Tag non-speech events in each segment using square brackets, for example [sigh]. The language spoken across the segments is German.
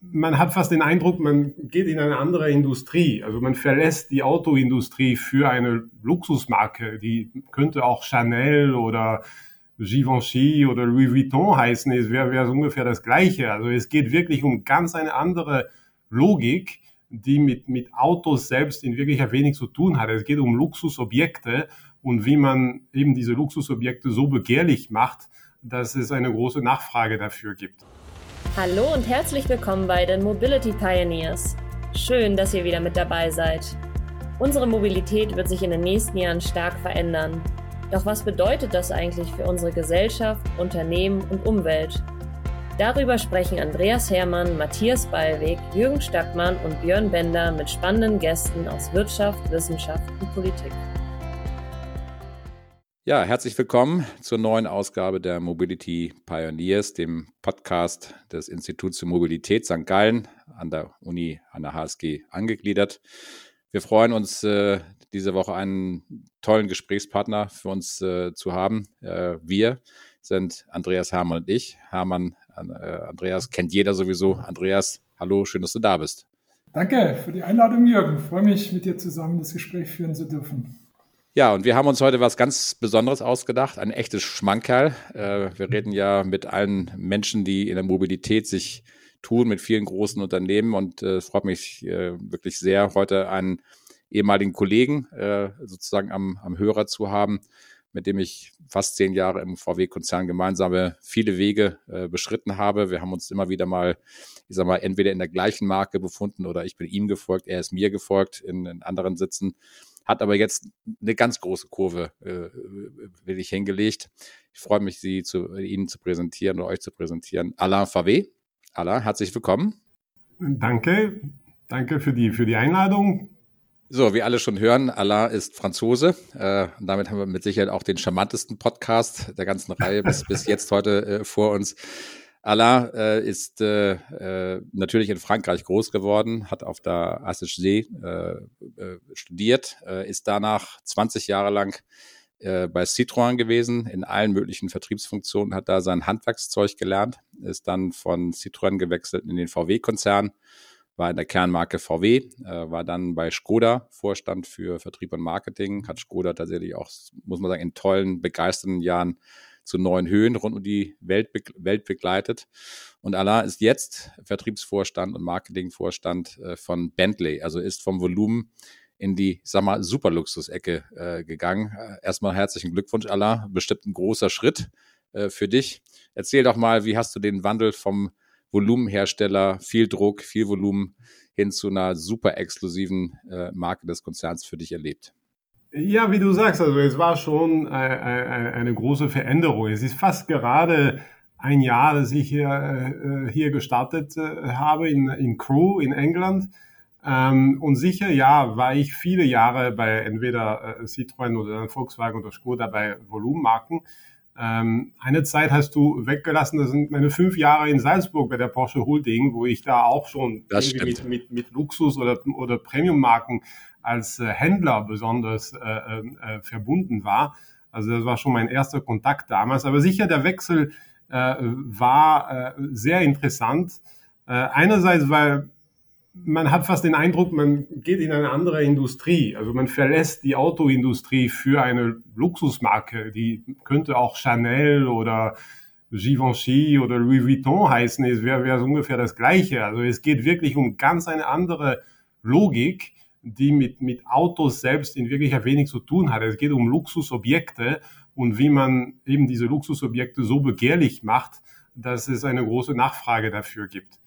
man hat fast den Eindruck, man geht in eine andere Industrie. Also man verlässt die Autoindustrie für eine Luxusmarke. Die könnte auch Chanel oder Givenchy oder Louis Vuitton heißen. Es wäre wär ungefähr das Gleiche. Also es geht wirklich um ganz eine andere Logik, die mit, mit Autos selbst in Wirklichkeit wenig zu tun hat. Es geht um Luxusobjekte und wie man eben diese Luxusobjekte so begehrlich macht, dass es eine große Nachfrage dafür gibt. Hallo und herzlich willkommen bei den Mobility Pioneers. Schön, dass ihr wieder mit dabei seid. Unsere Mobilität wird sich in den nächsten Jahren stark verändern. Doch was bedeutet das eigentlich für unsere Gesellschaft, Unternehmen und Umwelt? Darüber sprechen Andreas Hermann, Matthias Ballweg, Jürgen Stackmann und Björn Bender mit spannenden Gästen aus Wirtschaft, Wissenschaft und Politik. Ja, herzlich willkommen zur neuen Ausgabe der Mobility Pioneers, dem Podcast des Instituts für Mobilität St. Gallen an der Uni an der HSG angegliedert. Wir freuen uns, äh, diese Woche einen tollen Gesprächspartner für uns äh, zu haben. Äh, wir sind Andreas Hermann und ich. Hermann, Andreas kennt jeder sowieso. Andreas, hallo, schön, dass du da bist. Danke für die Einladung, Jürgen. Freue mich, mit dir zusammen das Gespräch führen zu dürfen. Ja, und wir haben uns heute was ganz Besonderes ausgedacht, ein echtes Schmankerl. Äh, wir reden ja mit allen Menschen, die in der Mobilität sich tun, mit vielen großen Unternehmen und äh, es freut mich äh, wirklich sehr, heute einen ehemaligen Kollegen äh, sozusagen am, am Hörer zu haben, mit dem ich fast zehn Jahre im VW-Konzern gemeinsame viele Wege äh, beschritten habe. Wir haben uns immer wieder mal, ich sag mal, entweder in der gleichen Marke befunden oder ich bin ihm gefolgt, er ist mir gefolgt in, in anderen Sitzen hat aber jetzt eine ganz große Kurve, äh, will ich hingelegt. Ich freue mich, Sie zu, Ihnen zu präsentieren oder euch zu präsentieren. Alain Favé. Alain, herzlich willkommen. Danke. Danke für die, für die Einladung. So, wie alle schon hören, Alain ist Franzose. Äh, und damit haben wir mit Sicherheit auch den charmantesten Podcast der ganzen Reihe [laughs] bis, bis jetzt heute äh, vor uns. Alain äh, ist äh, äh, natürlich in Frankreich groß geworden, hat auf der HSG äh, äh, studiert, äh, ist danach 20 Jahre lang äh, bei Citroën gewesen, in allen möglichen Vertriebsfunktionen, hat da sein Handwerkszeug gelernt, ist dann von Citroën gewechselt in den VW-Konzern, war in der Kernmarke VW, äh, war dann bei Skoda Vorstand für Vertrieb und Marketing, hat Skoda tatsächlich auch, muss man sagen, in tollen, begeisternden Jahren zu neuen Höhen rund um die Welt, Welt begleitet. Und Alain ist jetzt Vertriebsvorstand und Marketingvorstand äh, von Bentley, also ist vom Volumen in die, sag mal, Superluxus-Ecke äh, gegangen. Äh, erstmal herzlichen Glückwunsch, Alain. Bestimmt ein großer Schritt äh, für dich. Erzähl doch mal, wie hast du den Wandel vom Volumenhersteller, viel Druck, viel Volumen hin zu einer super exklusiven äh, Marke des Konzerns für dich erlebt? Ja, wie du sagst, also es war schon eine, äh, äh, eine große Veränderung. Es ist fast gerade ein Jahr, dass ich hier, äh, hier gestartet habe in, in Crew in England. Ähm, und sicher, ja, war ich viele Jahre bei entweder Citroën oder Volkswagen oder Skoda bei Volumenmarken. Ähm, eine Zeit hast du weggelassen, das sind meine fünf Jahre in Salzburg bei der Porsche Holding, wo ich da auch schon mit, mit, mit Luxus oder, oder Premium-Marken als äh, Händler besonders äh, äh, verbunden war. Also das war schon mein erster Kontakt damals. Aber sicher, der Wechsel war sehr interessant. Einerseits, weil man hat fast den Eindruck, man geht in eine andere Industrie. Also man verlässt die Autoindustrie für eine Luxusmarke. Die könnte auch Chanel oder Givenchy oder Louis Vuitton heißen. Es wäre wär ungefähr das Gleiche. Also es geht wirklich um ganz eine andere Logik die mit, mit Autos selbst in Wirklichkeit wenig zu tun hat. Es geht um Luxusobjekte und wie man eben diese Luxusobjekte so begehrlich macht, dass es eine große Nachfrage dafür gibt.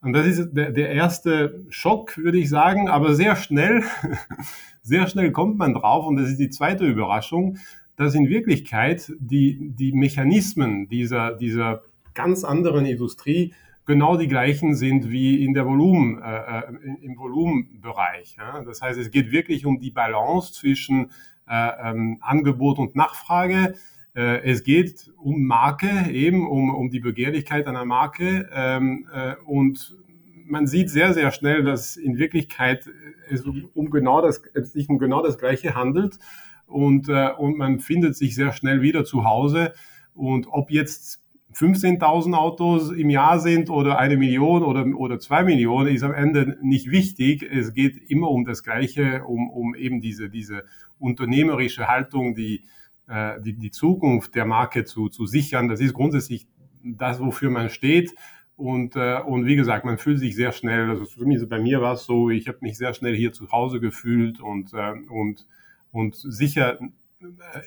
Und das ist der, der erste Schock, würde ich sagen, aber sehr schnell, [laughs] sehr schnell kommt man drauf und das ist die zweite Überraschung, dass in Wirklichkeit die, die Mechanismen dieser, dieser ganz anderen Industrie genau die gleichen sind wie in der Volumen, äh, äh im Volumenbereich. Ja? Das heißt, es geht wirklich um die Balance zwischen äh, ähm, Angebot und Nachfrage. Äh, es geht um Marke, eben um, um die Begehrlichkeit einer Marke. Ähm, äh, und man sieht sehr, sehr schnell, dass in Wirklichkeit es um, genau das, es sich um genau das Gleiche handelt. Und, äh, und man findet sich sehr schnell wieder zu Hause. Und ob jetzt 15.000 Autos im Jahr sind oder eine Million oder, oder zwei Millionen, ist am Ende nicht wichtig. Es geht immer um das Gleiche, um, um eben diese, diese unternehmerische Haltung, die, äh, die, die Zukunft der Marke zu, zu sichern. Das ist grundsätzlich das, wofür man steht. Und, äh, und wie gesagt, man fühlt sich sehr schnell, also zumindest bei mir war es so, ich habe mich sehr schnell hier zu Hause gefühlt und, äh, und, und sicher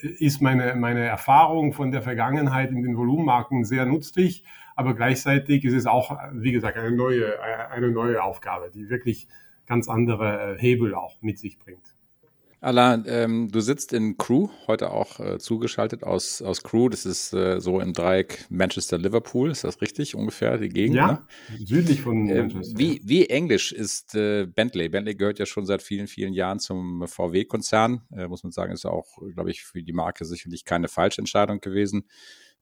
ist meine, meine Erfahrung von der Vergangenheit in den Volumenmarken sehr nützlich, aber gleichzeitig ist es auch, wie gesagt, eine neue, eine neue Aufgabe, die wirklich ganz andere Hebel auch mit sich bringt. Alain, ähm, du sitzt in Crew, heute auch äh, zugeschaltet aus, aus Crew. Das ist äh, so im Dreieck Manchester-Liverpool, ist das richtig ungefähr, die Gegend? Ja, ne? südlich von äh, Manchester. Wie, wie englisch ist äh, Bentley? Bentley gehört ja schon seit vielen, vielen Jahren zum VW-Konzern. Äh, muss man sagen, ist auch, glaube ich, für die Marke sicherlich keine Falschentscheidung gewesen.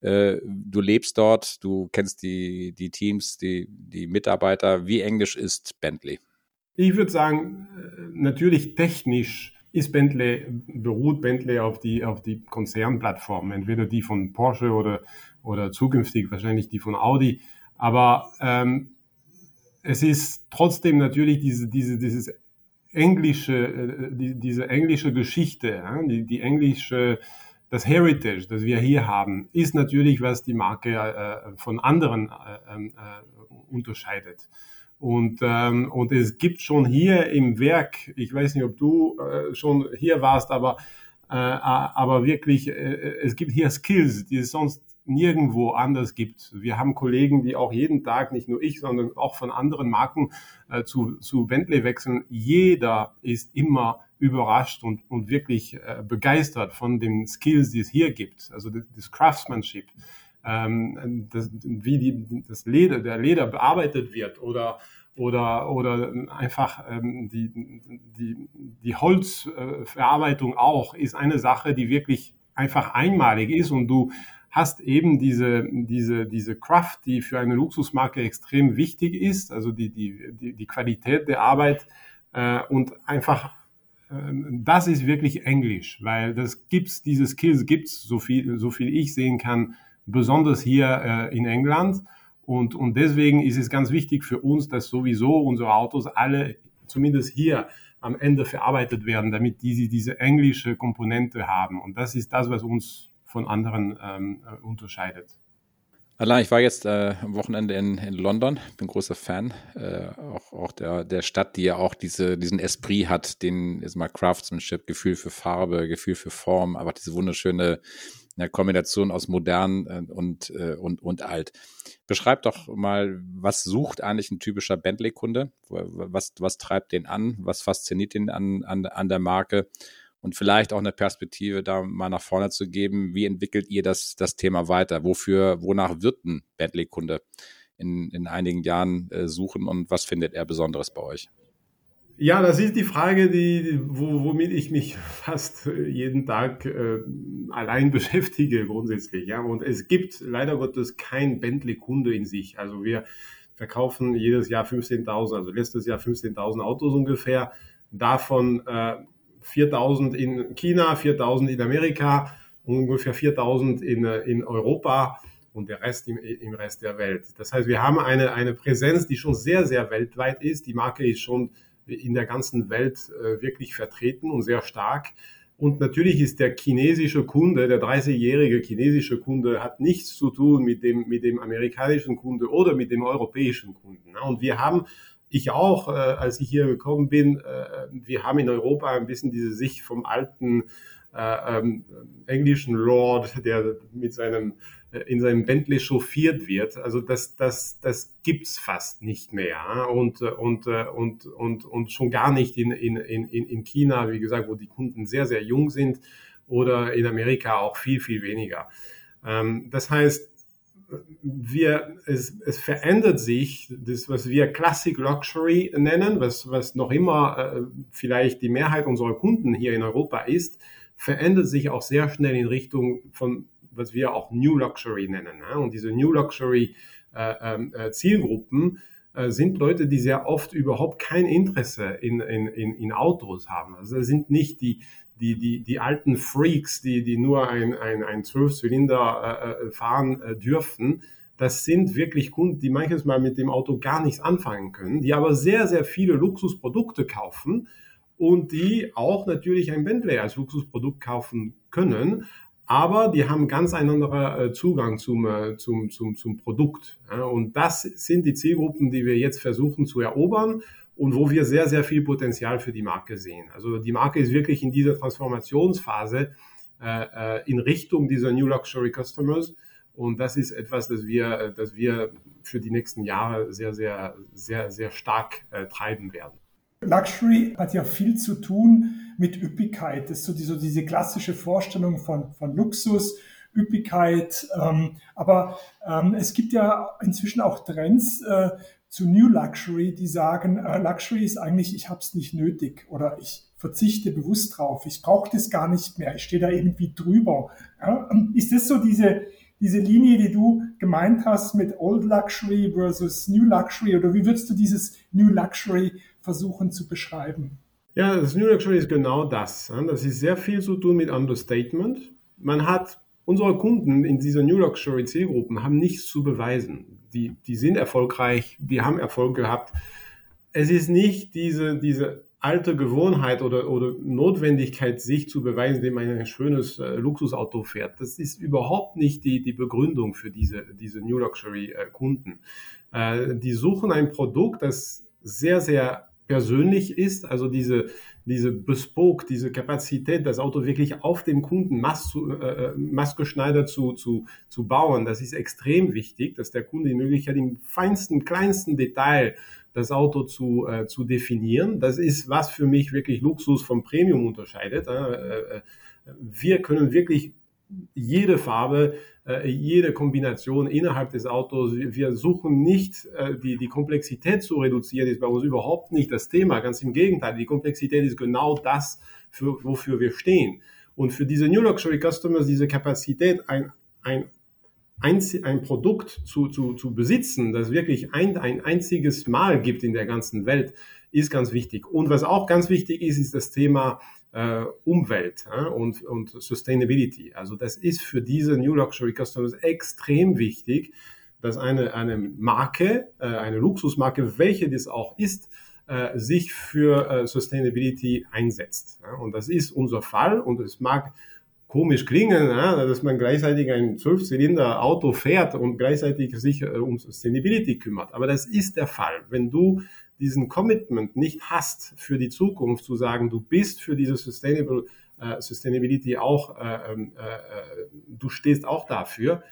Äh, du lebst dort, du kennst die, die Teams, die, die Mitarbeiter. Wie englisch ist Bentley? Ich würde sagen, natürlich technisch ist Bentley, beruht Bentley auf die, auf die Konzernplattform, entweder die von Porsche oder, oder zukünftig wahrscheinlich die von Audi. Aber ähm, es ist trotzdem natürlich diese, diese, dieses englische, äh, die, diese englische Geschichte, ja, die, die englische, das Heritage, das wir hier haben, ist natürlich, was die Marke äh, von anderen äh, äh, unterscheidet. Und, ähm, und es gibt schon hier im Werk, ich weiß nicht, ob du äh, schon hier warst, aber, äh, aber wirklich, äh, es gibt hier Skills, die es sonst nirgendwo anders gibt. Wir haben Kollegen, die auch jeden Tag, nicht nur ich, sondern auch von anderen Marken äh, zu, zu Bentley wechseln. Jeder ist immer überrascht und, und wirklich äh, begeistert von den Skills, die es hier gibt. Also das, das Craftsmanship ähm, das, wie die, das Leder, der Leder bearbeitet wird oder oder, oder einfach ähm, die, die, die Holzverarbeitung auch ist eine Sache, die wirklich einfach einmalig ist. Und du hast eben diese, diese, diese Kraft, die für eine Luxusmarke extrem wichtig ist, also die, die, die, die Qualität der Arbeit äh, und einfach äh, das ist wirklich Englisch, weil das gibt's, diese Skills gibt's, so viel, so viel ich sehen kann, besonders hier äh, in England. Und, und deswegen ist es ganz wichtig für uns, dass sowieso unsere Autos alle, zumindest hier, am Ende verarbeitet werden, damit diese, diese englische Komponente haben. Und das ist das, was uns von anderen ähm, äh, unterscheidet. Allein, ich war jetzt äh, am Wochenende in, in London, bin großer Fan, äh, auch, auch der, der Stadt, die ja auch diese, diesen Esprit hat, den ist mal Craftsmanship, Gefühl für Farbe, Gefühl für Form, aber diese wunderschöne eine Kombination aus modern äh, und, äh, und, und alt. Beschreib doch mal, was sucht eigentlich ein typischer Bentley-Kunde? Was, was treibt den an? Was fasziniert ihn an, an, an der Marke? Und vielleicht auch eine Perspektive da mal nach vorne zu geben. Wie entwickelt ihr das, das Thema weiter? Wofür, wonach wird ein Bentley-Kunde in, in einigen Jahren äh, suchen und was findet er Besonderes bei euch? Ja, das ist die Frage, die, wo, womit ich mich [laughs] fast jeden Tag äh, allein [laughs] beschäftige grundsätzlich. Ja, und es gibt leider Gottes kein Bentley-Kunde in sich. Also wir verkaufen jedes Jahr 15.000, also letztes Jahr 15.000 Autos ungefähr. Davon äh, 4.000 in China, 4.000 in Amerika ungefähr 4.000 in, äh, in Europa und der Rest im, im Rest der Welt. Das heißt, wir haben eine, eine Präsenz, die schon sehr, sehr weltweit ist. Die Marke ist schon in der ganzen Welt äh, wirklich vertreten und sehr stark. Und natürlich ist der chinesische Kunde, der 30-jährige chinesische Kunde, hat nichts zu tun mit dem, mit dem amerikanischen Kunde oder mit dem europäischen Kunden. Und wir haben, ich auch, äh, als ich hier gekommen bin, äh, wir haben in Europa ein bisschen diese Sicht vom alten äh, ähm, englischen Lord, der mit seinem in seinem Bentley chauffiert wird. Also das, das, das gibt's fast nicht mehr. Und, und, und, und, und schon gar nicht in, in, in, in China, wie gesagt, wo die Kunden sehr, sehr jung sind oder in Amerika auch viel, viel weniger. Ähm, das heißt, wir, es, es verändert sich, das, was wir Classic Luxury nennen, was, was noch immer äh, vielleicht die Mehrheit unserer Kunden hier in Europa ist, verändert sich auch sehr schnell in Richtung von was wir auch New Luxury nennen. Ne? Und diese New Luxury äh, ähm, äh, Zielgruppen äh, sind Leute, die sehr oft überhaupt kein Interesse in, in, in, in Autos haben. Also das sind nicht die, die, die, die alten Freaks, die, die nur ein, ein, ein Zwölfzylinder äh, äh fahren äh, dürfen, das sind wirklich Kunden, die manches Mal mit dem Auto gar nichts anfangen können, die aber sehr, sehr viele Luxusprodukte kaufen und die auch natürlich ein Bentley als Luxusprodukt kaufen können, aber die haben ganz einen anderen äh, Zugang zum, äh, zum, zum, zum Produkt. Und das sind die Zielgruppen, die wir jetzt versuchen zu erobern und wo wir sehr, sehr viel Potenzial für die Marke sehen. Also die Marke ist wirklich in dieser Transformationsphase äh, in Richtung dieser New Luxury Customers. Und das ist etwas, das wir, das wir für die nächsten Jahre sehr, sehr, sehr, sehr stark treiben werden. Luxury hat ja viel zu tun mit Üppigkeit. Das ist so, die, so diese klassische Vorstellung von, von Luxus, Üppigkeit. Ähm, aber ähm, es gibt ja inzwischen auch Trends äh, zu New Luxury, die sagen, äh, Luxury ist eigentlich, ich habe es nicht nötig oder ich verzichte bewusst drauf. Ich brauche das gar nicht mehr. Ich stehe da irgendwie drüber. Ja? Ist das so diese, diese Linie, die du gemeint hast mit Old Luxury versus New Luxury? Oder wie würdest du dieses New Luxury versuchen zu beschreiben? Ja, das New Luxury ist genau das. Das ist sehr viel zu tun mit Understatement. Man hat unsere Kunden in dieser New Luxury Zielgruppen haben nichts zu beweisen. Die, die sind erfolgreich, die haben Erfolg gehabt. Es ist nicht diese, diese alte Gewohnheit oder, oder Notwendigkeit, sich zu beweisen, indem man ein schönes äh, Luxusauto fährt. Das ist überhaupt nicht die, die Begründung für diese, diese New Luxury äh, Kunden. Äh, die suchen ein Produkt, das sehr, sehr persönlich ist, also diese, diese Bespoke, diese Kapazität, das Auto wirklich auf dem Kunden maß, äh, äh, zu, zu, zu bauen, das ist extrem wichtig, dass der Kunde die Möglichkeit im feinsten, kleinsten Detail das Auto zu, äh, zu definieren. Das ist, was für mich wirklich Luxus vom Premium unterscheidet. Äh, äh wir können wirklich jede Farbe, äh, jede Kombination innerhalb des Autos. Wir suchen nicht, äh, die, die Komplexität zu reduzieren, ist bei uns überhaupt nicht das Thema. Ganz im Gegenteil, die Komplexität ist genau das, für, wofür wir stehen. Und für diese New Luxury Customers diese Kapazität, ein, ein, ein, Produkt zu, zu, zu besitzen, das wirklich ein, ein einziges Mal gibt in der ganzen Welt, ist ganz wichtig. Und was auch ganz wichtig ist, ist das Thema äh, Umwelt äh, und, und Sustainability. Also das ist für diese New Luxury Customers extrem wichtig, dass eine, eine Marke, äh, eine Luxusmarke, welche das auch ist, äh, sich für äh, Sustainability einsetzt. Und das ist unser Fall und es mag komisch klingen, dass man gleichzeitig ein Zwölfzylinder-Auto fährt und gleichzeitig sich äh, um Sustainability kümmert. Aber das ist der Fall. Wenn du diesen Commitment nicht hast für die Zukunft, zu sagen, du bist für diese Sustainable, äh, Sustainability auch, äh, ähm, äh, äh, du stehst auch dafür,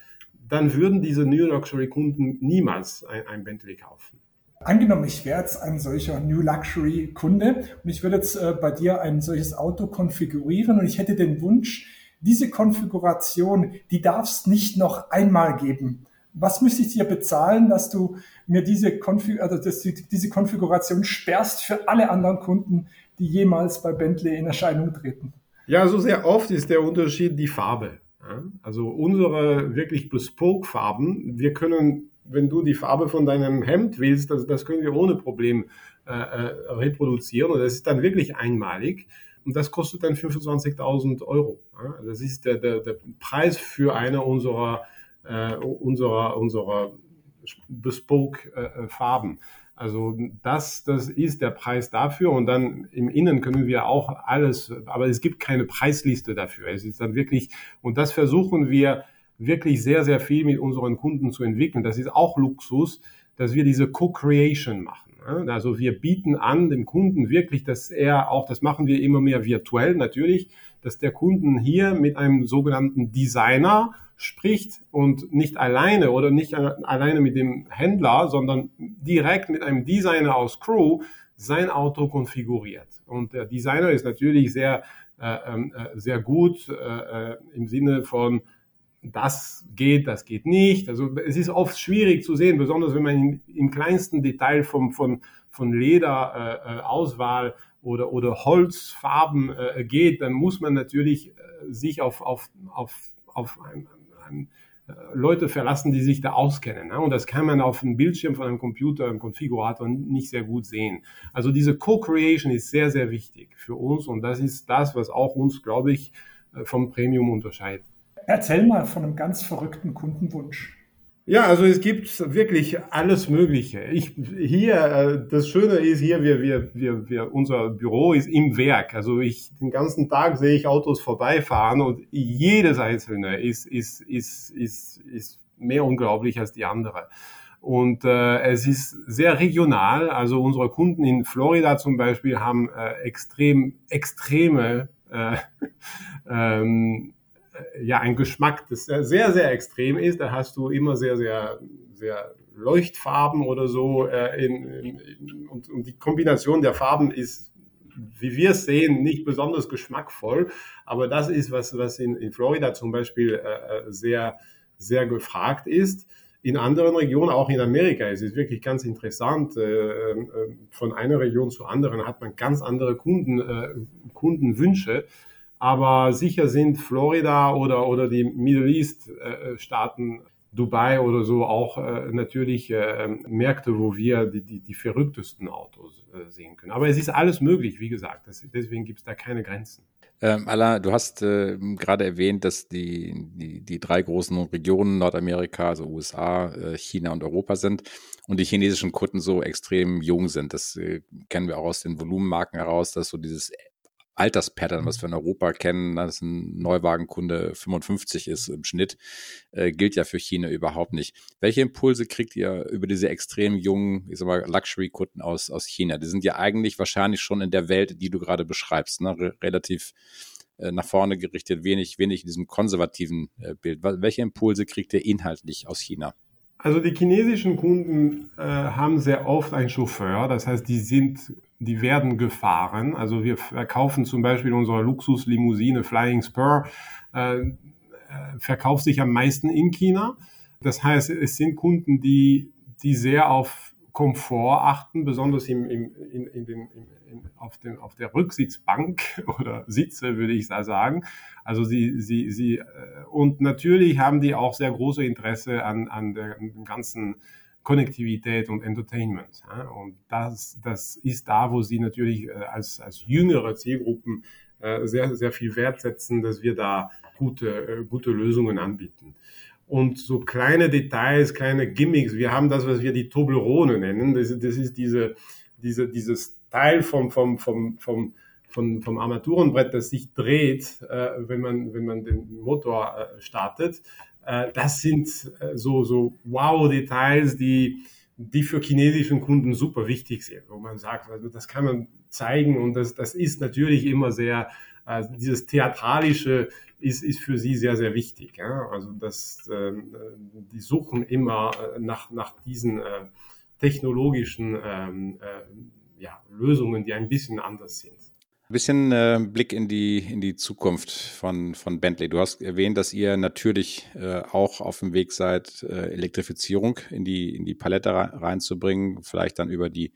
dann würden diese New Luxury Kunden niemals ein, ein Bentley kaufen. Angenommen, ich wäre jetzt ein solcher New Luxury Kunde und ich würde jetzt äh, bei dir ein solches Auto konfigurieren und ich hätte den Wunsch, diese Konfiguration, die darf es nicht noch einmal geben was müsste ich dir bezahlen, dass du mir diese, Konfig also dass du diese Konfiguration sperrst für alle anderen Kunden, die jemals bei Bentley in Erscheinung treten? Ja, so sehr oft ist der Unterschied die Farbe. Also unsere wirklich Bespoke-Farben, wir können, wenn du die Farbe von deinem Hemd willst, das, das können wir ohne Problem äh, äh reproduzieren und das ist dann wirklich einmalig. Und das kostet dann 25.000 Euro. Das ist der, der, der Preis für eine unserer äh, unserer, unserer Bespoke-Farben. Äh, also das, das ist der Preis dafür und dann im Innen können wir auch alles, aber es gibt keine Preisliste dafür. Es ist dann wirklich, und das versuchen wir wirklich sehr, sehr viel mit unseren Kunden zu entwickeln. Das ist auch Luxus, dass wir diese Co-Creation machen. Also wir bieten an dem Kunden wirklich, dass er auch, das machen wir immer mehr virtuell natürlich, dass der Kunden hier mit einem sogenannten Designer spricht und nicht alleine oder nicht alleine mit dem Händler, sondern direkt mit einem Designer aus Crew sein Auto konfiguriert. Und der Designer ist natürlich sehr, äh, ähm, äh, sehr gut äh, äh, im Sinne von, das geht, das geht nicht. Also es ist oft schwierig zu sehen, besonders wenn man in, im kleinsten Detail vom, von, von Lederauswahl äh, oder, oder Holzfarben äh, geht, dann muss man natürlich äh, sich auf, auf, auf, auf ein, ein, äh, Leute verlassen, die sich da auskennen. Ne? Und das kann man auf dem Bildschirm von einem Computer, einem Konfigurator nicht sehr gut sehen. Also diese Co-Creation ist sehr, sehr wichtig für uns und das ist das, was auch uns, glaube ich, äh, vom Premium unterscheidet. Erzähl mal von einem ganz verrückten Kundenwunsch. Ja, also es gibt wirklich alles Mögliche. Ich hier, äh, das Schöne ist hier, wir, wir, wir, wir, unser Büro ist im Werk. Also ich den ganzen Tag sehe ich Autos vorbeifahren und jedes einzelne ist, ist, ist, ist, ist mehr unglaublich als die andere. Und äh, es ist sehr regional. Also unsere Kunden in Florida zum Beispiel haben äh, extrem extreme äh, [laughs] ähm, äh, ja ein Geschmack, das sehr, sehr extrem ist. Da hast du immer sehr, sehr, sehr Leuchtfarben oder so. Äh, in, in, und, und die Kombination der Farben ist, wie wir es sehen, nicht besonders geschmackvoll. Aber das ist was, was in, in Florida zum Beispiel äh, äh sehr, sehr gefragt ist. In anderen Regionen, auch in Amerika, es ist wirklich ganz interessant. Äh, von einer Region zur anderen hat man ganz andere Kunden, äh, Kundenwünsche. Aber sicher sind Florida oder, oder die Middle East-Staaten, äh, Dubai oder so auch äh, natürlich äh, Märkte, wo wir die, die, die verrücktesten Autos äh, sehen können. Aber es ist alles möglich, wie gesagt. Das, deswegen gibt es da keine Grenzen. Ähm, Alain, du hast äh, gerade erwähnt, dass die, die, die drei großen Regionen Nordamerika, also USA, äh, China und Europa sind und die chinesischen Kunden so extrem jung sind. Das äh, kennen wir auch aus den Volumenmarken heraus, dass so dieses Alterspattern, was wir in Europa kennen, dass ein Neuwagenkunde 55 ist im Schnitt, äh, gilt ja für China überhaupt nicht. Welche Impulse kriegt ihr über diese extrem jungen, ich sag mal, Luxury-Kunden aus, aus China? Die sind ja eigentlich wahrscheinlich schon in der Welt, die du gerade beschreibst, ne? Re relativ äh, nach vorne gerichtet, wenig, wenig in diesem konservativen äh, Bild. Welche Impulse kriegt ihr inhaltlich aus China? Also die chinesischen Kunden äh, haben sehr oft einen Chauffeur, das heißt, die sind, die werden gefahren. Also wir verkaufen zum Beispiel unsere Luxuslimousine Flying Spur, äh, äh, verkauft sich am meisten in China. Das heißt, es sind Kunden, die, die sehr auf Komfort achten, besonders im, im, in, in den, in, auf, dem, auf der Rücksitzbank [laughs] oder Sitze, würde ich da sagen. Also sie, sie, sie, äh, und natürlich haben die auch sehr große Interesse an, an der ganzen Konnektivität und Entertainment. Und das, das ist da, wo sie natürlich äh, als, als jüngere Zielgruppen äh, sehr, sehr viel Wert setzen, dass wir da gute, gute Lösungen anbieten und so kleine Details, kleine Gimmicks. Wir haben das, was wir die Toblerone nennen. Das, das ist diese, diese, dieses Teil vom, vom, vom, vom, vom, vom Armaturenbrett, das sich dreht, äh, wenn, man, wenn man den Motor äh, startet. Äh, das sind äh, so, so Wow-Details, die, die für chinesischen Kunden super wichtig sind, wo man sagt, also das kann man zeigen und das, das ist natürlich immer sehr, äh, dieses theatralische ist, ist für sie sehr, sehr wichtig. Ja? Also das, äh, die suchen immer äh, nach, nach diesen technologischen ähm, äh, ja, Lösungen, die ein bisschen anders sind. Ein bisschen äh, Blick in die, in die Zukunft von, von Bentley. Du hast erwähnt, dass ihr natürlich äh, auch auf dem Weg seid, äh, Elektrifizierung in die, in die Palette reinzubringen, vielleicht dann über die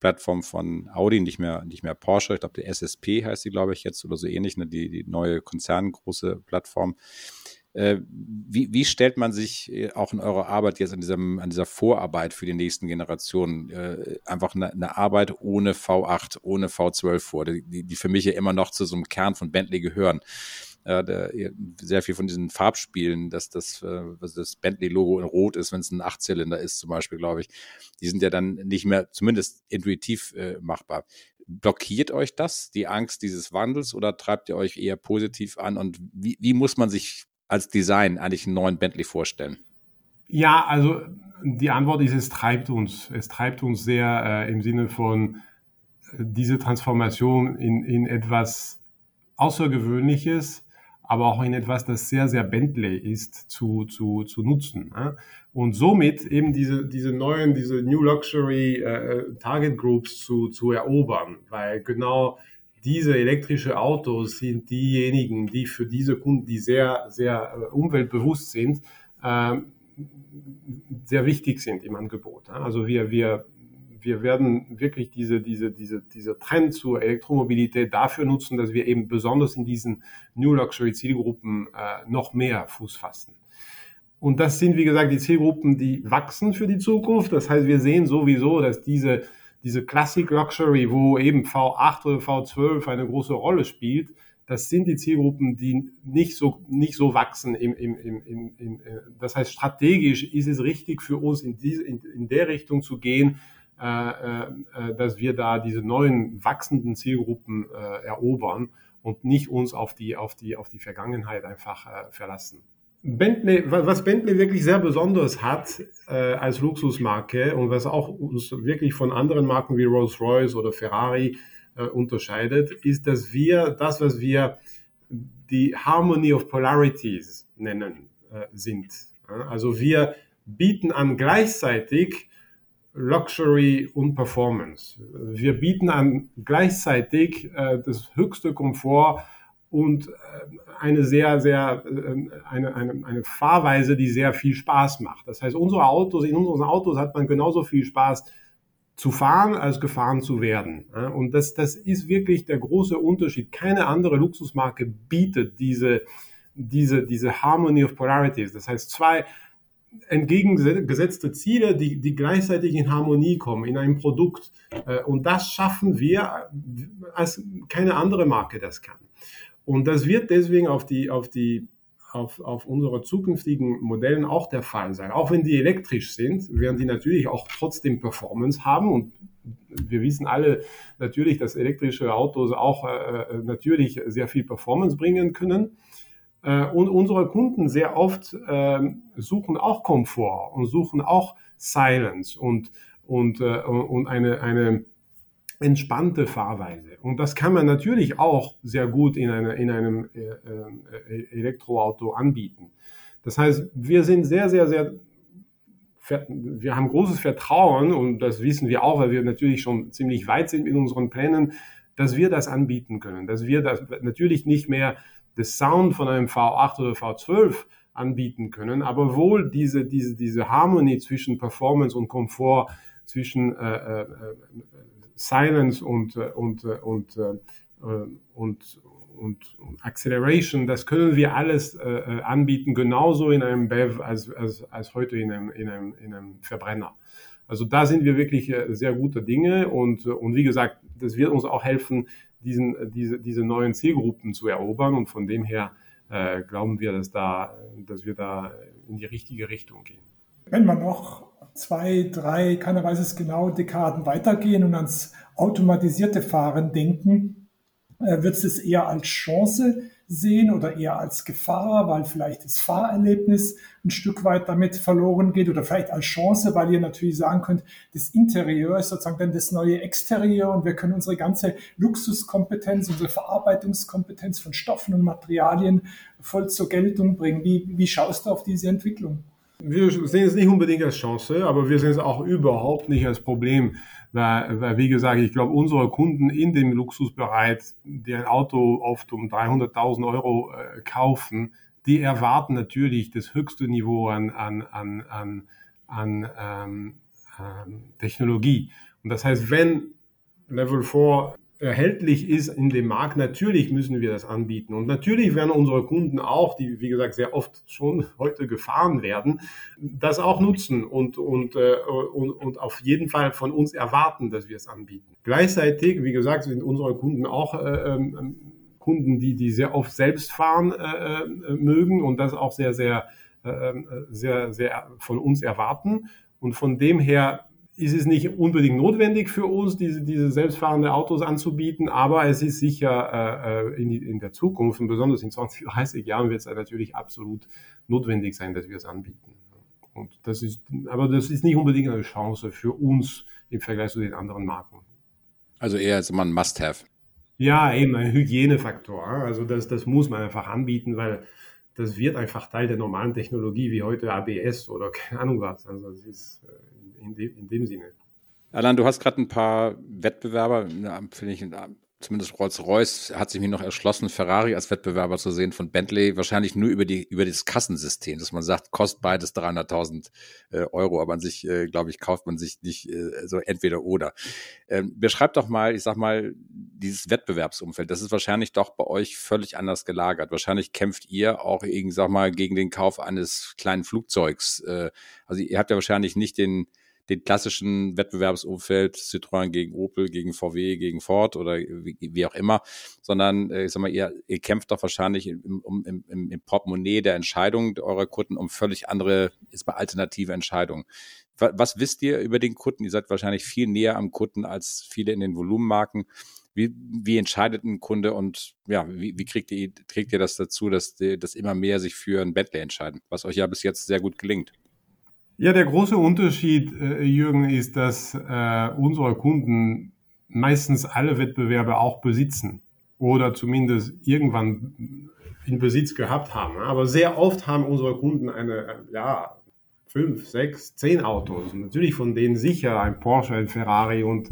Plattform von Audi, nicht mehr, nicht mehr Porsche. Ich glaube, die SSP heißt die, glaube ich, jetzt oder so ähnlich, ne? die, die neue konzerngroße Plattform. Äh, wie, wie stellt man sich äh, auch in eurer Arbeit jetzt an, diesem, an dieser Vorarbeit für die nächsten Generationen äh, einfach eine, eine, Arbeit ohne V8, ohne V12 vor, die, die für mich ja immer noch zu so einem Kern von Bentley gehören? sehr viel von diesen Farbspielen, dass das, äh, das Bentley-Logo in Rot ist, wenn es ein Achtzylinder ist, zum Beispiel, glaube ich, die sind ja dann nicht mehr, zumindest intuitiv machbar. Blockiert euch das, die Angst dieses Wandels, oder treibt ihr euch eher positiv an? Und wie, wie muss man sich als Design eigentlich einen neuen Bentley vorstellen? Ja, also die Antwort ist, es treibt uns. Es treibt uns sehr äh, im Sinne von äh, diese Transformation in, in etwas Außergewöhnliches, aber auch in etwas, das sehr, sehr Bentley ist, zu, zu, zu nutzen. Und somit eben diese, diese neuen, diese New Luxury äh, Target Groups zu, zu erobern, weil genau diese elektrische Autos sind diejenigen, die für diese Kunden, die sehr, sehr äh, umweltbewusst sind, äh, sehr wichtig sind im Angebot. Also wir, wir wir werden wirklich diese, diese, diese, dieser Trend zur Elektromobilität dafür nutzen, dass wir eben besonders in diesen New Luxury Zielgruppen äh, noch mehr Fuß fassen. Und das sind, wie gesagt, die Zielgruppen, die wachsen für die Zukunft. Das heißt, wir sehen sowieso, dass diese, diese Classic Luxury, wo eben V8 oder V12 eine große Rolle spielt, das sind die Zielgruppen, die nicht so, nicht so wachsen. Im, im, im, im, im, das heißt, strategisch ist es richtig für uns, in, diese, in, in der Richtung zu gehen, äh, äh, dass wir da diese neuen wachsenden Zielgruppen äh, erobern und nicht uns auf die, auf die, auf die Vergangenheit einfach äh, verlassen. Bentley, was Bentley wirklich sehr besonders hat äh, als Luxusmarke und was auch uns wirklich von anderen Marken wie Rolls-Royce oder Ferrari äh, unterscheidet, ist, dass wir das, was wir die Harmony of Polarities nennen, äh, sind. Also wir bieten an gleichzeitig Luxury und Performance. Wir bieten an gleichzeitig äh, das höchste Komfort und äh, eine sehr, sehr, äh, eine, eine, eine Fahrweise, die sehr viel Spaß macht. Das heißt, unsere Autos, in unseren Autos hat man genauso viel Spaß zu fahren, als gefahren zu werden. Und das, das ist wirklich der große Unterschied. Keine andere Luxusmarke bietet diese, diese, diese Harmony of Polarities. Das heißt, zwei entgegengesetzte Ziele, die, die gleichzeitig in Harmonie kommen in einem Produkt. Äh, und das schaffen wir, als keine andere Marke das kann. Und das wird deswegen auf die, auf die, auf, auf unsere zukünftigen Modellen auch der Fall sein. Auch wenn die elektrisch sind, werden die natürlich auch trotzdem Performance haben und wir wissen alle natürlich, dass elektrische Autos auch äh, natürlich sehr viel Performance bringen können. Äh, und unsere Kunden sehr oft äh, suchen auch Komfort und suchen auch Silence und, und, äh, und eine, eine entspannte Fahrweise. Und das kann man natürlich auch sehr gut in, eine, in einem äh, äh, Elektroauto anbieten. Das heißt, wir sind sehr, sehr, sehr, wir haben großes Vertrauen und das wissen wir auch, weil wir natürlich schon ziemlich weit sind in unseren Plänen, dass wir das anbieten können, dass wir das natürlich nicht mehr das Sound von einem V8 oder V12 anbieten können, aber wohl diese, diese, diese Harmonie zwischen Performance und Komfort, zwischen äh, äh, Silence und, äh, und, äh, äh, und, und, und Acceleration, das können wir alles äh, anbieten, genauso in einem BEV als, als, als heute in einem, in, einem, in einem Verbrenner. Also da sind wir wirklich sehr gute Dinge und, und wie gesagt, das wird uns auch helfen, diesen, diese, diese neuen Zielgruppen zu erobern und von dem her äh, glauben wir, dass, da, dass wir da in die richtige Richtung gehen. Wenn man noch zwei, drei, keiner weiß es genau, Dekaden weitergehen und ans automatisierte Fahren denken, äh, wird es eher als Chance sehen oder eher als Gefahr, weil vielleicht das Fahrerlebnis ein Stück weit damit verloren geht oder vielleicht als Chance, weil ihr natürlich sagen könnt, das Interieur ist sozusagen dann das neue Exterieur und wir können unsere ganze Luxuskompetenz, unsere Verarbeitungskompetenz von Stoffen und Materialien voll zur Geltung bringen. Wie, wie schaust du auf diese Entwicklung? Wir sehen es nicht unbedingt als Chance, aber wir sehen es auch überhaupt nicht als Problem. Weil, weil wie gesagt, ich glaube, unsere Kunden in dem Luxusbereich, die ein Auto oft um 300.000 Euro äh, kaufen, die erwarten natürlich das höchste Niveau an, an, an, an, an ähm, ähm, Technologie. Und das heißt, wenn Level 4 erhältlich ist in dem Markt, natürlich müssen wir das anbieten. Und natürlich werden unsere Kunden auch, die wie gesagt sehr oft schon [laughs] heute gefahren werden, das auch nutzen und, und, äh, und, und auf jeden Fall von uns erwarten, dass wir es anbieten. Gleichzeitig, wie gesagt, sind unsere Kunden auch äh, ähm, Kunden, die, die sehr oft selbst fahren äh, äh mögen und das auch sehr, sehr, äh, äh, sehr, sehr von uns erwarten. Und von dem her ist es nicht unbedingt notwendig für uns, diese, diese selbstfahrende Autos anzubieten, aber es ist sicher äh, in, die, in der Zukunft und besonders in 20, 30 [laughs] Jahren wird es natürlich absolut notwendig sein, dass wir es anbieten. Und das ist, aber das ist nicht unbedingt eine Chance für uns im Vergleich zu den anderen Marken. Also eher als man Must-Have. Ja, eben ein Hygienefaktor. Also das, das muss man einfach anbieten, weil das wird einfach Teil der normalen Technologie wie heute ABS oder keine Ahnung was. Also es ist äh, in, de, in dem Sinne. Alan, du hast gerade ein paar Wettbewerber, finde ich, zumindest Rolls-Royce hat sich mir noch erschlossen, Ferrari als Wettbewerber zu sehen von Bentley, wahrscheinlich nur über die über das Kassensystem, dass man sagt, kostet beides 300.000 äh, Euro, aber an sich, äh, glaube ich, kauft man sich nicht äh, so entweder oder. Ähm, beschreibt doch mal, ich sag mal, dieses Wettbewerbsumfeld. Das ist wahrscheinlich doch bei euch völlig anders gelagert. Wahrscheinlich kämpft ihr auch, ich sag mal, gegen den Kauf eines kleinen Flugzeugs. Äh, also ihr habt ja wahrscheinlich nicht den den klassischen Wettbewerbsumfeld Citroën gegen Opel, gegen VW, gegen Ford oder wie, wie auch immer, sondern äh, ich sag mal, ihr, ihr kämpft doch wahrscheinlich im, um, im, im Portemonnaie der Entscheidung eurer Kunden um völlig andere, ist mal alternative Entscheidungen. Was wisst ihr über den Kunden? Ihr seid wahrscheinlich viel näher am Kunden als viele in den Volumenmarken. Wie, wie entscheidet ein Kunde und ja, wie, wie kriegt, ihr, kriegt ihr das dazu, dass, dass immer mehr sich für ein Bentley entscheiden, was euch ja bis jetzt sehr gut gelingt? Ja, der große Unterschied, äh, Jürgen, ist, dass äh, unsere Kunden meistens alle Wettbewerbe auch besitzen oder zumindest irgendwann in Besitz gehabt haben. Aber sehr oft haben unsere Kunden eine, ja, fünf, sechs, zehn Autos. natürlich von denen sicher ein Porsche, ein Ferrari und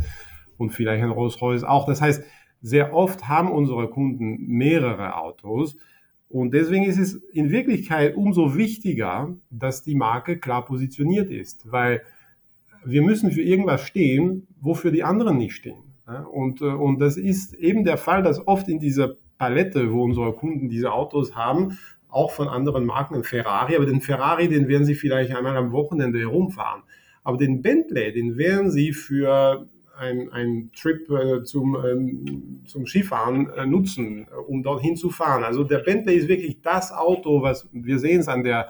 und vielleicht ein Rolls-Royce auch. Das heißt, sehr oft haben unsere Kunden mehrere Autos. Und deswegen ist es in Wirklichkeit umso wichtiger, dass die Marke klar positioniert ist, weil wir müssen für irgendwas stehen, wofür die anderen nicht stehen. Und, äh, und das ist eben der Fall, dass oft in dieser Palette, wo unsere Kunden diese Autos haben, auch von anderen Marken, ein Ferrari, aber den Ferrari, den werden sie vielleicht einmal am Wochenende herumfahren. Aber den Bentley, den werden sie für ein, ein Trip äh, zum, ähm, zum Skifahren äh, nutzen, äh, um dorthin zu fahren. Also der Bentley ist wirklich das Auto, was wir sehen es an der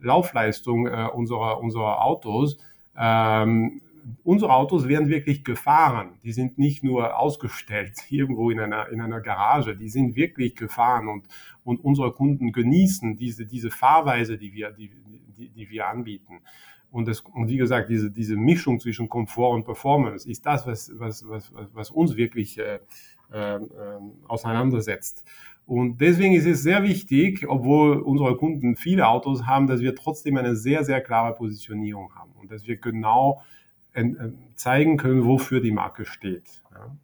Laufleistung unserer, unserer Autos. Ähm, unsere Autos werden wirklich gefahren. Die sind nicht nur ausgestellt [laughs] irgendwo in einer, in einer Garage, die sind wirklich gefahren und, und unsere Kunden genießen diese, diese Fahrweise, die wir, die, die, die wir anbieten. Und, das, und wie gesagt, diese, diese Mischung zwischen Komfort und Performance ist das, was, was, was, was uns wirklich äh, äh, auseinandersetzt. Und deswegen ist es sehr wichtig, obwohl unsere Kunden viele Autos haben, dass wir trotzdem eine sehr, sehr klare Positionierung haben und dass wir genau äh, zeigen können, wofür die Marke steht. Ja.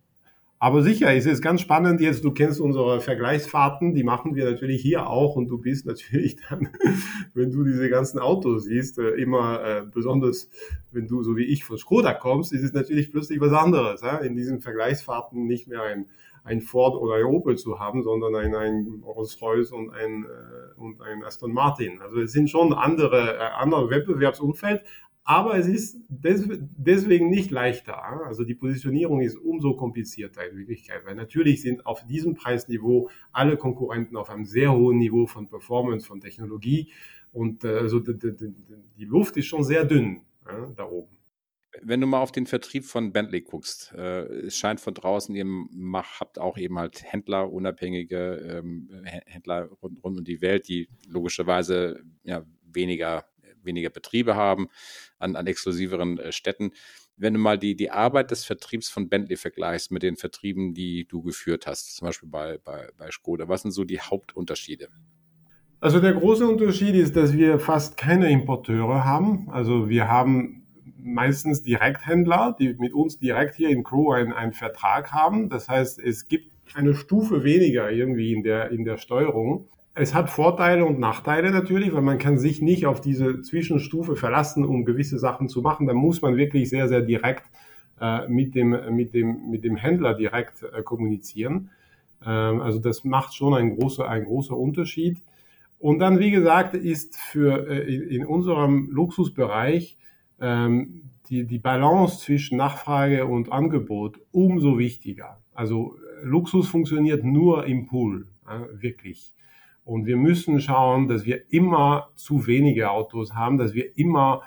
Aber sicher, es ist ganz spannend jetzt, du kennst unsere Vergleichsfahrten, die machen wir natürlich hier auch und du bist natürlich dann, [laughs] wenn du diese ganzen Autos siehst, äh, immer äh, besonders, wenn du so wie ich von Skoda kommst, ist es natürlich plötzlich was anderes, ja? in diesen Vergleichsfahrten nicht mehr ein, ein Ford oder ein Opel zu haben, sondern ein, ein Rolls-Royce und ein, äh, und ein Aston Martin. Also es sind schon andere, äh, andere Wettbewerbsumfeld, aber es ist deswegen nicht leichter. Also die Positionierung ist umso komplizierter in Wirklichkeit, weil natürlich sind auf diesem Preisniveau alle Konkurrenten auf einem sehr hohen Niveau von Performance, von Technologie. Und äh, also die Luft ist schon sehr dünn ja, da oben. Wenn du mal auf den Vertrieb von Bentley guckst, äh, es scheint von draußen, ihr habt auch eben halt Händler, unabhängige ähm, Händler rund, rund um die Welt, die logischerweise ja, weniger weniger Betriebe haben an, an exklusiveren äh, Städten. Wenn du mal die, die Arbeit des Vertriebs von Bentley vergleichst mit den Vertrieben, die du geführt hast, zum Beispiel bei, bei, bei Skoda, was sind so die Hauptunterschiede? Also der große Unterschied ist, dass wir fast keine Importeure haben. Also wir haben meistens Direkthändler, die mit uns direkt hier in Crew einen, einen Vertrag haben. Das heißt, es gibt eine Stufe weniger irgendwie in der, in der Steuerung es hat Vorteile und Nachteile natürlich, weil man kann sich nicht auf diese Zwischenstufe verlassen, um gewisse Sachen zu machen. Da muss man wirklich sehr, sehr direkt äh, mit, dem, mit, dem, mit dem Händler direkt äh, kommunizieren. Ähm, also das macht schon ein großer, ein großer Unterschied. Und dann, wie gesagt, ist für äh, in unserem Luxusbereich ähm, die, die Balance zwischen Nachfrage und Angebot umso wichtiger. Also Luxus funktioniert nur im Pool, wirklich. Und wir müssen schauen, dass wir immer zu wenige Autos haben, dass wir immer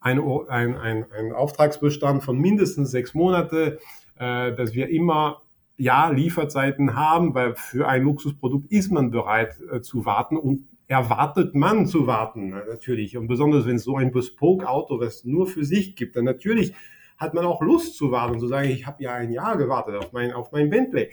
einen ein, ein, Auftragsbestand von mindestens sechs Monate, äh, dass wir immer ja Lieferzeiten haben, weil für ein Luxusprodukt ist man bereit äh, zu warten und erwartet man zu warten äh, natürlich. Und besonders wenn es so ein Bespoke-Auto, was nur für sich gibt, dann natürlich hat man auch Lust zu warten, zu sagen, ich habe ja ein Jahr gewartet auf mein, auf mein Bentley.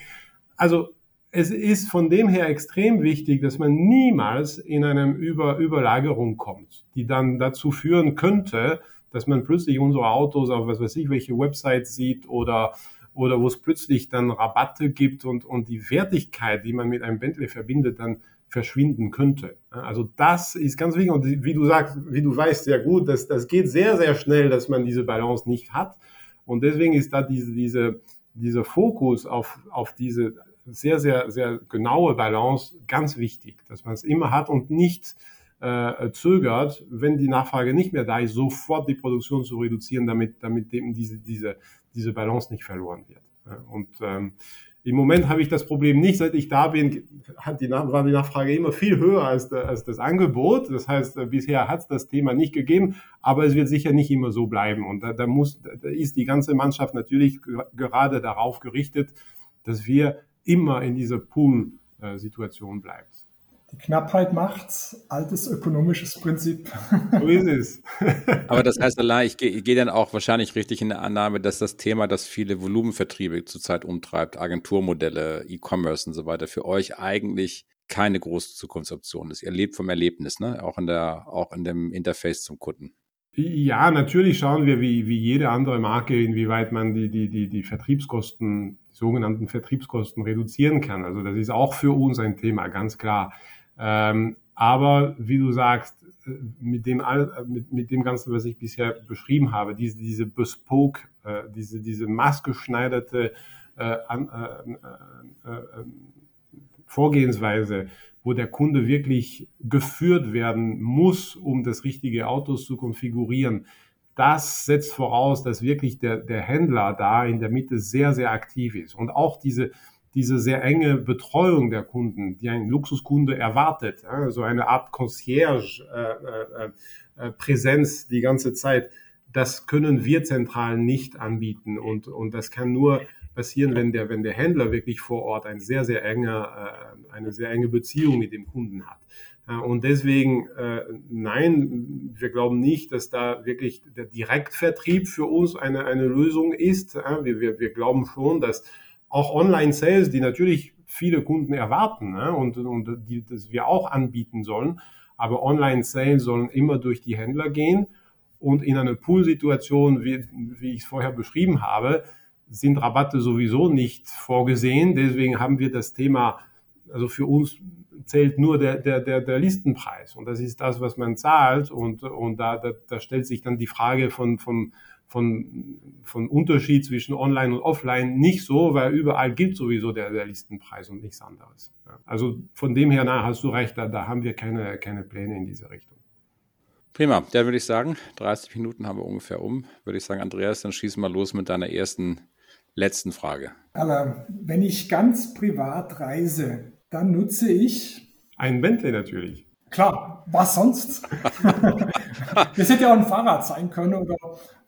Also es ist von dem her extrem wichtig, dass man niemals in eine Über Überlagerung kommt, die dann dazu führen könnte, dass man plötzlich unsere Autos auf was weiß ich, welche Websites sieht oder, oder wo es plötzlich dann Rabatte gibt und, und die Wertigkeit, die man mit einem Bentley verbindet, dann verschwinden könnte. Also das ist ganz wichtig und wie du sagst, wie du weißt sehr gut, dass das geht sehr, sehr schnell, dass man diese Balance nicht hat und deswegen ist da diese, diese, dieser Fokus auf, auf diese sehr, sehr, sehr genaue Balance ganz wichtig, dass man es immer hat und nicht äh, zögert, wenn die Nachfrage nicht mehr da ist, sofort die Produktion zu reduzieren, damit, damit eben diese, diese, diese Balance nicht verloren wird. Und ähm, im Moment habe ich das Problem nicht, seit ich da bin, hat die, war die Nachfrage immer viel höher als, als das Angebot. Das heißt, äh, bisher hat es das Thema nicht gegeben, aber es wird sicher nicht immer so bleiben. Und da, da, muss, da ist die ganze Mannschaft natürlich gerade darauf gerichtet, dass wir immer in dieser Pool-Situation bleiben. Die Knappheit macht's, altes ökonomisches Prinzip. [laughs] So ist es. [laughs] Aber das heißt, allein, ich gehe geh dann auch wahrscheinlich richtig in der Annahme, dass das Thema, das viele Volumenvertriebe zurzeit umtreibt, Agenturmodelle, E-Commerce und so weiter, für euch eigentlich keine große Zukunftsoption ist. Ihr lebt vom Erlebnis, ne? Auch in der, auch in dem Interface zum Kunden. Ja, natürlich schauen wir wie, wie jede andere Marke, inwieweit man die, die, die, die Vertriebskosten, sogenannten Vertriebskosten reduzieren kann. Also das ist auch für uns ein Thema, ganz klar. Ähm, aber wie du sagst, äh, mit dem, mit, mit dem Ganzen, was ich bisher beschrieben habe, diese, diese bespoke, äh, diese, diese maßgeschneiderte äh, äh, äh, äh, Vorgehensweise, wo der Kunde wirklich geführt werden muss, um das richtige Auto zu konfigurieren, das setzt voraus, dass wirklich der, der Händler da in der Mitte sehr, sehr aktiv ist. Und auch diese, diese sehr enge Betreuung der Kunden, die ein Luxuskunde erwartet, so also eine Art Concierge-Präsenz die ganze Zeit, das können wir zentral nicht anbieten und, und das kann nur passieren, wenn der, wenn der Händler wirklich vor Ort ein sehr, sehr enge, eine sehr enge Beziehung mit dem Kunden hat. Und deswegen, nein, wir glauben nicht, dass da wirklich der Direktvertrieb für uns eine, eine Lösung ist. Wir, wir, wir glauben schon, dass auch Online-Sales, die natürlich viele Kunden erwarten ne? und, und die das wir auch anbieten sollen. Aber Online-Sales sollen immer durch die Händler gehen. Und in einer Pool-Situation, wie, wie ich es vorher beschrieben habe, sind Rabatte sowieso nicht vorgesehen. Deswegen haben wir das Thema, also für uns zählt nur der, der, der, der Listenpreis. Und das ist das, was man zahlt. Und, und da, da, da stellt sich dann die Frage von, von von, von Unterschied zwischen Online und Offline nicht so, weil überall gilt sowieso der, der Listenpreis und nichts anderes. Also von dem her, na, hast du recht, da, da haben wir keine, keine Pläne in diese Richtung. Prima, dann würde ich sagen, 30 Minuten haben wir ungefähr um. Würde ich sagen, Andreas, dann schießen wir los mit deiner ersten, letzten Frage. Aber wenn ich ganz privat reise, dann nutze ich. Ein Bentley natürlich. Klar, was sonst? [laughs] das hätte ja auch ein Fahrrad sein können oder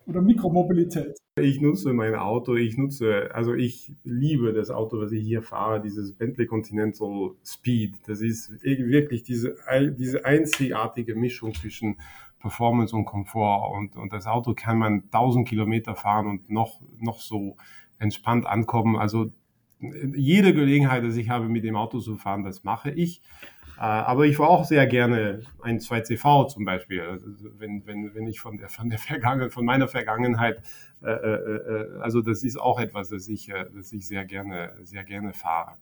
oder Mikromobilität? Ich nutze mein Auto, ich nutze, also ich liebe das Auto, was ich hier fahre, dieses Bentley Continental Speed. Das ist wirklich diese, diese einzigartige Mischung zwischen Performance und Komfort. Und, und das Auto kann man 1000 Kilometer fahren und noch, noch so entspannt ankommen. Also jede Gelegenheit, dass ich habe, mit dem Auto zu fahren, das mache ich. Äh, aber ich war auch sehr gerne ein 2CV zum Beispiel, also wenn, wenn, wenn ich von der, von der Vergangenheit, von meiner Vergangenheit, äh, äh, äh, also das ist auch etwas, das ich, äh, das ich sehr gerne, sehr gerne fahre.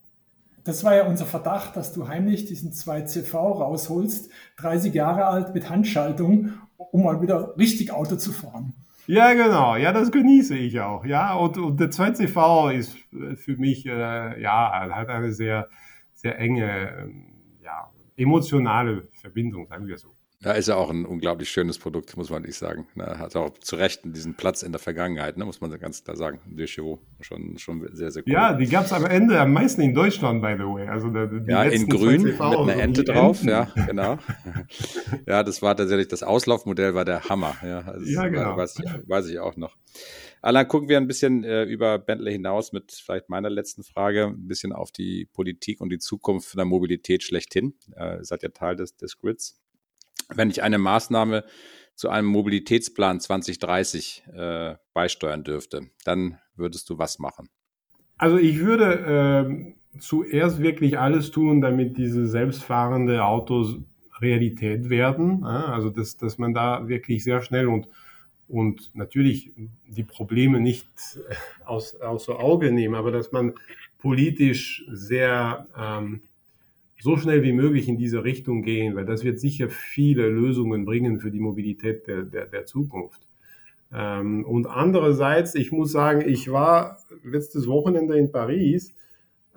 Das war ja unser Verdacht, dass du heimlich diesen 2CV rausholst, 30 Jahre alt mit Handschaltung, um mal wieder richtig Auto zu fahren. Ja, genau. Ja, das genieße ich auch. Ja, und, und der 2CV ist für mich, äh, ja, hat eine sehr, sehr enge, ähm, emotionale Verbindung, sagen wir so. Ja, ist ja auch ein unglaublich schönes Produkt, muss man nicht sagen. Er hat auch zu Recht diesen Platz in der Vergangenheit, ne, muss man ganz klar sagen. Deschevaux, schon, schon sehr, sehr cool. Ja, die gab es am Ende am meisten in Deutschland, by the way. Also die ja, in grün mit einer Ente drauf, Enten. ja, genau. [laughs] ja, das war tatsächlich, das Auslaufmodell war der Hammer. Ja, also ja genau. Weiß, weiß ich auch noch. Allein gucken wir ein bisschen äh, über Bentley hinaus mit vielleicht meiner letzten Frage, ein bisschen auf die Politik und die Zukunft der Mobilität schlechthin. Äh, ihr seid ja Teil des, des Grids. Wenn ich eine Maßnahme zu einem Mobilitätsplan 2030 äh, beisteuern dürfte, dann würdest du was machen? Also ich würde äh, zuerst wirklich alles tun, damit diese selbstfahrende Autos Realität werden. Also dass, dass man da wirklich sehr schnell und und natürlich die Probleme nicht [laughs] aus, außer Auge nehmen, aber dass man politisch sehr ähm, so schnell wie möglich in diese Richtung gehen, weil das wird sicher viele Lösungen bringen für die Mobilität der, der, der Zukunft. Ähm, und andererseits, ich muss sagen, ich war letztes Wochenende in Paris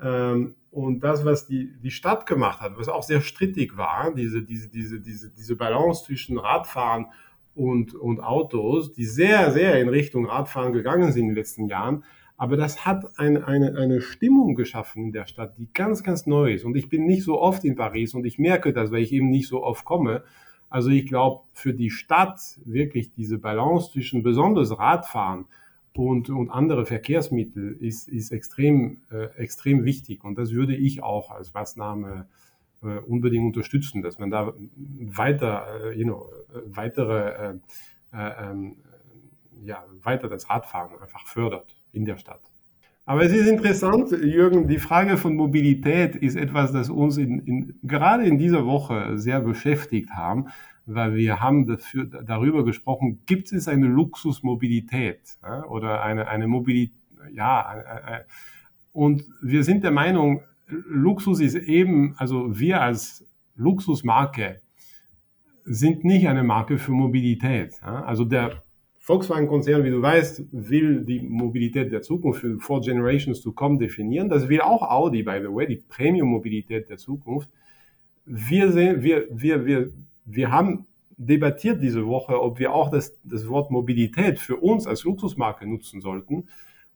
Ähm, und das, was die, die Stadt gemacht hat, was auch sehr strittig war, diese, diese, diese, diese, diese Balance zwischen Radfahren und, und Autos, die sehr, sehr in Richtung Radfahren gegangen sind in den letzten Jahren. Aber das hat eine, eine, eine Stimmung geschaffen in der Stadt, die ganz, ganz neu ist. Und ich bin nicht so oft in Paris und ich merke das, weil ich eben nicht so oft komme. Also ich glaube, für die Stadt wirklich diese Balance zwischen besonders Radfahren und, und andere Verkehrsmittel ist, ist extrem, äh, extrem wichtig. Und das würde ich auch als Maßnahme äh, unbedingt unterstützen, dass man da weiter, äh, you know, weitere, äh, äh, ähm, ja, weiter das Radfahren einfach fördert in der Stadt. Aber es ist interessant, Jürgen, die Frage von Mobilität ist etwas, das uns in, in, gerade in dieser Woche sehr beschäftigt haben weil wir haben dafür, darüber gesprochen, gibt es eine Luxusmobilität ja, oder eine, eine Mobilität, ja, und wir sind der Meinung, Luxus ist eben, also wir als Luxusmarke sind nicht eine Marke für Mobilität. Ja. Also der Volkswagen-Konzern, wie du weißt, will die Mobilität der Zukunft für Four Generations to Come definieren. Das will auch Audi, by the way, die Premium-Mobilität der Zukunft. Wir, sehen, wir, wir, wir wir haben debattiert diese Woche, ob wir auch das, das Wort Mobilität für uns als Luxusmarke nutzen sollten.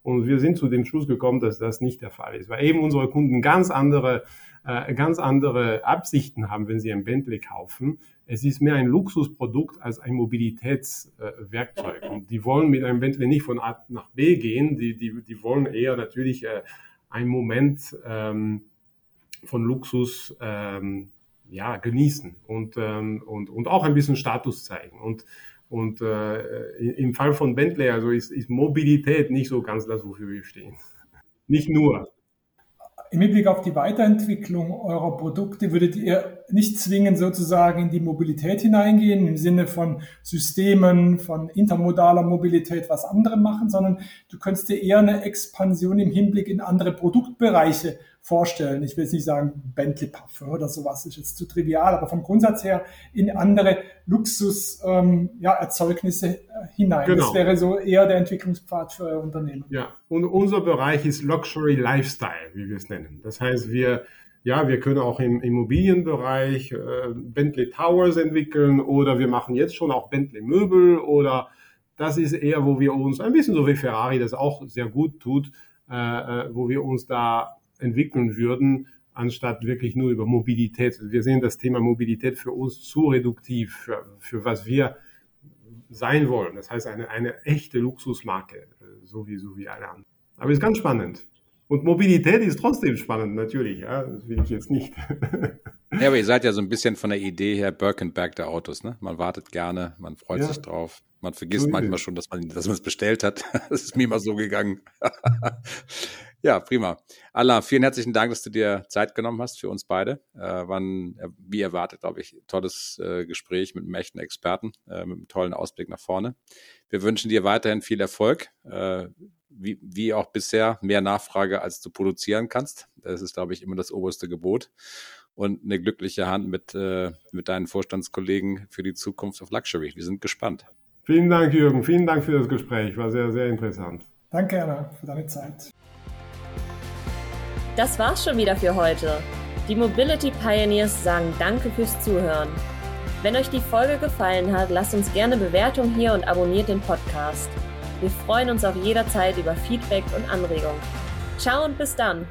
Und wir sind zu dem Schluss gekommen, dass das nicht der Fall ist, weil eben unsere Kunden ganz andere, äh, ganz andere Absichten haben, wenn sie ein Bentley kaufen. Es ist mehr ein Luxusprodukt als ein Mobilitätswerkzeug. Äh, und die wollen mit einem Bentley nicht von A nach B gehen, die, die, die wollen eher natürlich äh, einen Moment ähm, von Luxus ähm, ja, genießen und, ähm, und, und auch ein bisschen Status zeigen. Und, und äh, im Fall von Bentley, also ist, ist Mobilität nicht so ganz das, wofür wir stehen. Nicht nur. Im Hinblick auf die Weiterentwicklung eurer Produkte würdet ihr nicht zwingend sozusagen in die Mobilität hineingehen, im Sinne von Systemen, von intermodaler Mobilität, was andere machen, sondern du könntest dir eher eine Expansion im Hinblick in andere Produktbereiche vorstellen. Ich will jetzt nicht sagen Bentley Parfum oder sowas, ist jetzt zu trivial, aber vom Grundsatz her in andere Luxus-Erzeugnisse ähm, ja, äh, hinein. Genau. Das wäre so eher der Entwicklungspfad für euer Unternehmen. Ja, und unser Bereich ist Luxury Lifestyle, wie wir es nennen. Das heißt, wir ja, wir können auch im Immobilienbereich äh, Bentley Towers entwickeln oder wir machen jetzt schon auch Bentley Möbel oder das ist eher, wo wir uns ein bisschen so wie Ferrari das auch sehr gut tut, äh, äh wo wir uns da entwickeln würden, anstatt wirklich nur über Mobilität. Wir sehen das Thema Mobilität für uns zu reduktiv, für, für was wir sein wollen. Das heißt, eine, eine echte Luxusmarke, so wie, so wie alle anderen. Aber ist ganz spannend. Und Mobilität ist trotzdem spannend, natürlich. Ja, das will ich jetzt nicht. [laughs] ja, aber ihr seid ja so ein bisschen von der Idee her Birkenberg der Autos. Ne? Man wartet gerne, man freut ja. sich drauf. Man vergisst so manchmal schon, dass man dass man es bestellt hat. [laughs] Das ist mir immer so gegangen. [laughs] Ja, prima. Allah, vielen herzlichen Dank, dass du dir Zeit genommen hast für uns beide. Äh, war ein, äh, wie erwartet, glaube ich, tolles äh, Gespräch mit einem echten Experten, äh, mit einem tollen Ausblick nach vorne. Wir wünschen dir weiterhin viel Erfolg, äh, wie, wie auch bisher, mehr Nachfrage, als du produzieren kannst. Das ist, glaube ich, immer das oberste Gebot. Und eine glückliche Hand mit, äh, mit deinen Vorstandskollegen für die Zukunft of Luxury. Wir sind gespannt. Vielen Dank, Jürgen. Vielen Dank für das Gespräch. War sehr, sehr interessant. Danke, Anna, für deine Zeit. Das war's schon wieder für heute. Die Mobility Pioneers sagen Danke fürs Zuhören. Wenn euch die Folge gefallen hat, lasst uns gerne Bewertung hier und abonniert den Podcast. Wir freuen uns auf jederzeit über Feedback und Anregungen. Ciao und bis dann!